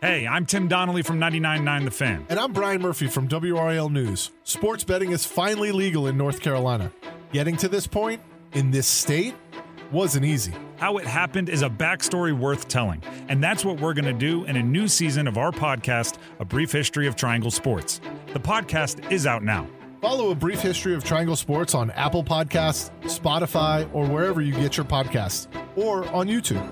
Hey, I'm Tim Donnelly from 99.9 The Fan. And I'm Brian Murphy from WRAL News. Sports betting is finally legal in North Carolina. Getting to this point in this state wasn't easy. How it happened is a backstory worth telling, and that's what we're going to do in a new season of our podcast, A Brief History of Triangle Sports. The podcast is out now. Follow A Brief History of Triangle Sports on Apple Podcasts, Spotify, or wherever you get your podcasts, or on YouTube.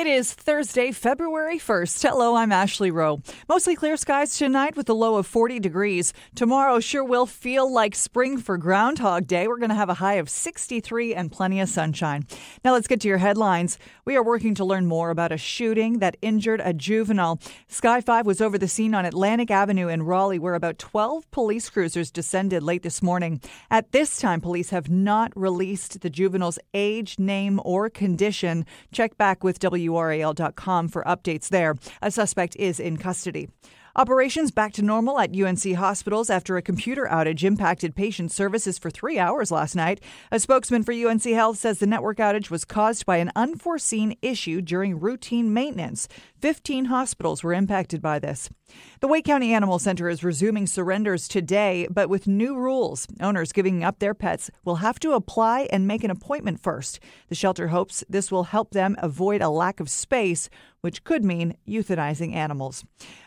It is Thursday, February 1st. Hello, I'm Ashley Rowe. Mostly clear skies tonight with a low of 40 degrees. Tomorrow sure will feel like spring for Groundhog Day. We're going to have a high of 63 and plenty of sunshine. Now let's get to your headlines. We are working to learn more about a shooting that injured a juvenile. Sky 5 was over the scene on Atlantic Avenue in Raleigh where about 12 police cruisers descended late this morning. At this time, police have not released the juvenile's age, name, or condition. Check back with W WRAL.com for updates there. A suspect is in custody. Operations back to normal at UNC hospitals after a computer outage impacted patient services for three hours last night. A spokesman for UNC Health says the network outage was caused by an unforeseen issue during routine maintenance. 15 hospitals were impacted by this. The Wake County Animal Center is resuming surrenders today, but with new rules. Owners giving up their pets will have to apply and make an appointment first. The shelter hopes this will help them avoid a lack of space, which could mean euthanizing animals.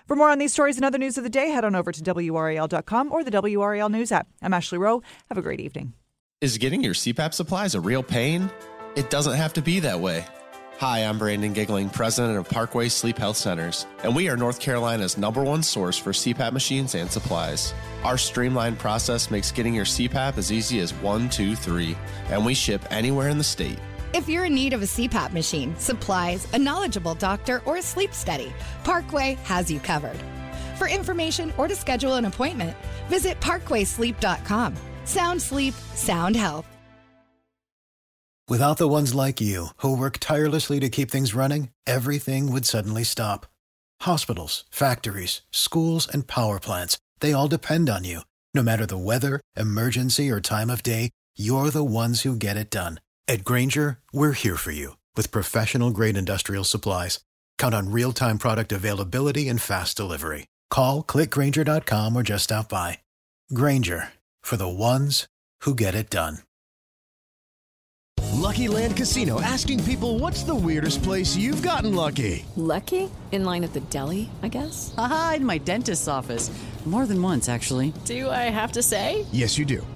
For more on these stories and other news of the day, head on over to WRAL.com or the WRAL News app. I'm Ashley Rowe. Have a great evening. Is getting your CPAP supplies a real pain? It doesn't have to be that way. Hi, I'm Brandon Giggling, president of Parkway Sleep Health Centers, and we are North Carolina's number one source for CPAP machines and supplies. Our streamlined process makes getting your CPAP as easy as one, two, three, and we ship anywhere in the state. If you're in need of a CPAP machine, supplies, a knowledgeable doctor, or a sleep study, Parkway has you covered. For information or to schedule an appointment, visit parkwaysleep.com. Sound sleep, sound health. Without the ones like you, who work tirelessly to keep things running, everything would suddenly stop. Hospitals, factories, schools, and power plants, they all depend on you. No matter the weather, emergency, or time of day, you're the ones who get it done. At Grainger, we're here for you with professional grade industrial supplies. Count on real time product availability and fast delivery. Call clickgrainger.com or just stop by. Grainger for the ones who get it done. Lucky Land Casino asking people what's the weirdest place you've gotten lucky? Lucky? In line at the deli, I guess? Aha, in my dentist's office. More than once, actually. Do I have to say? Yes, you do.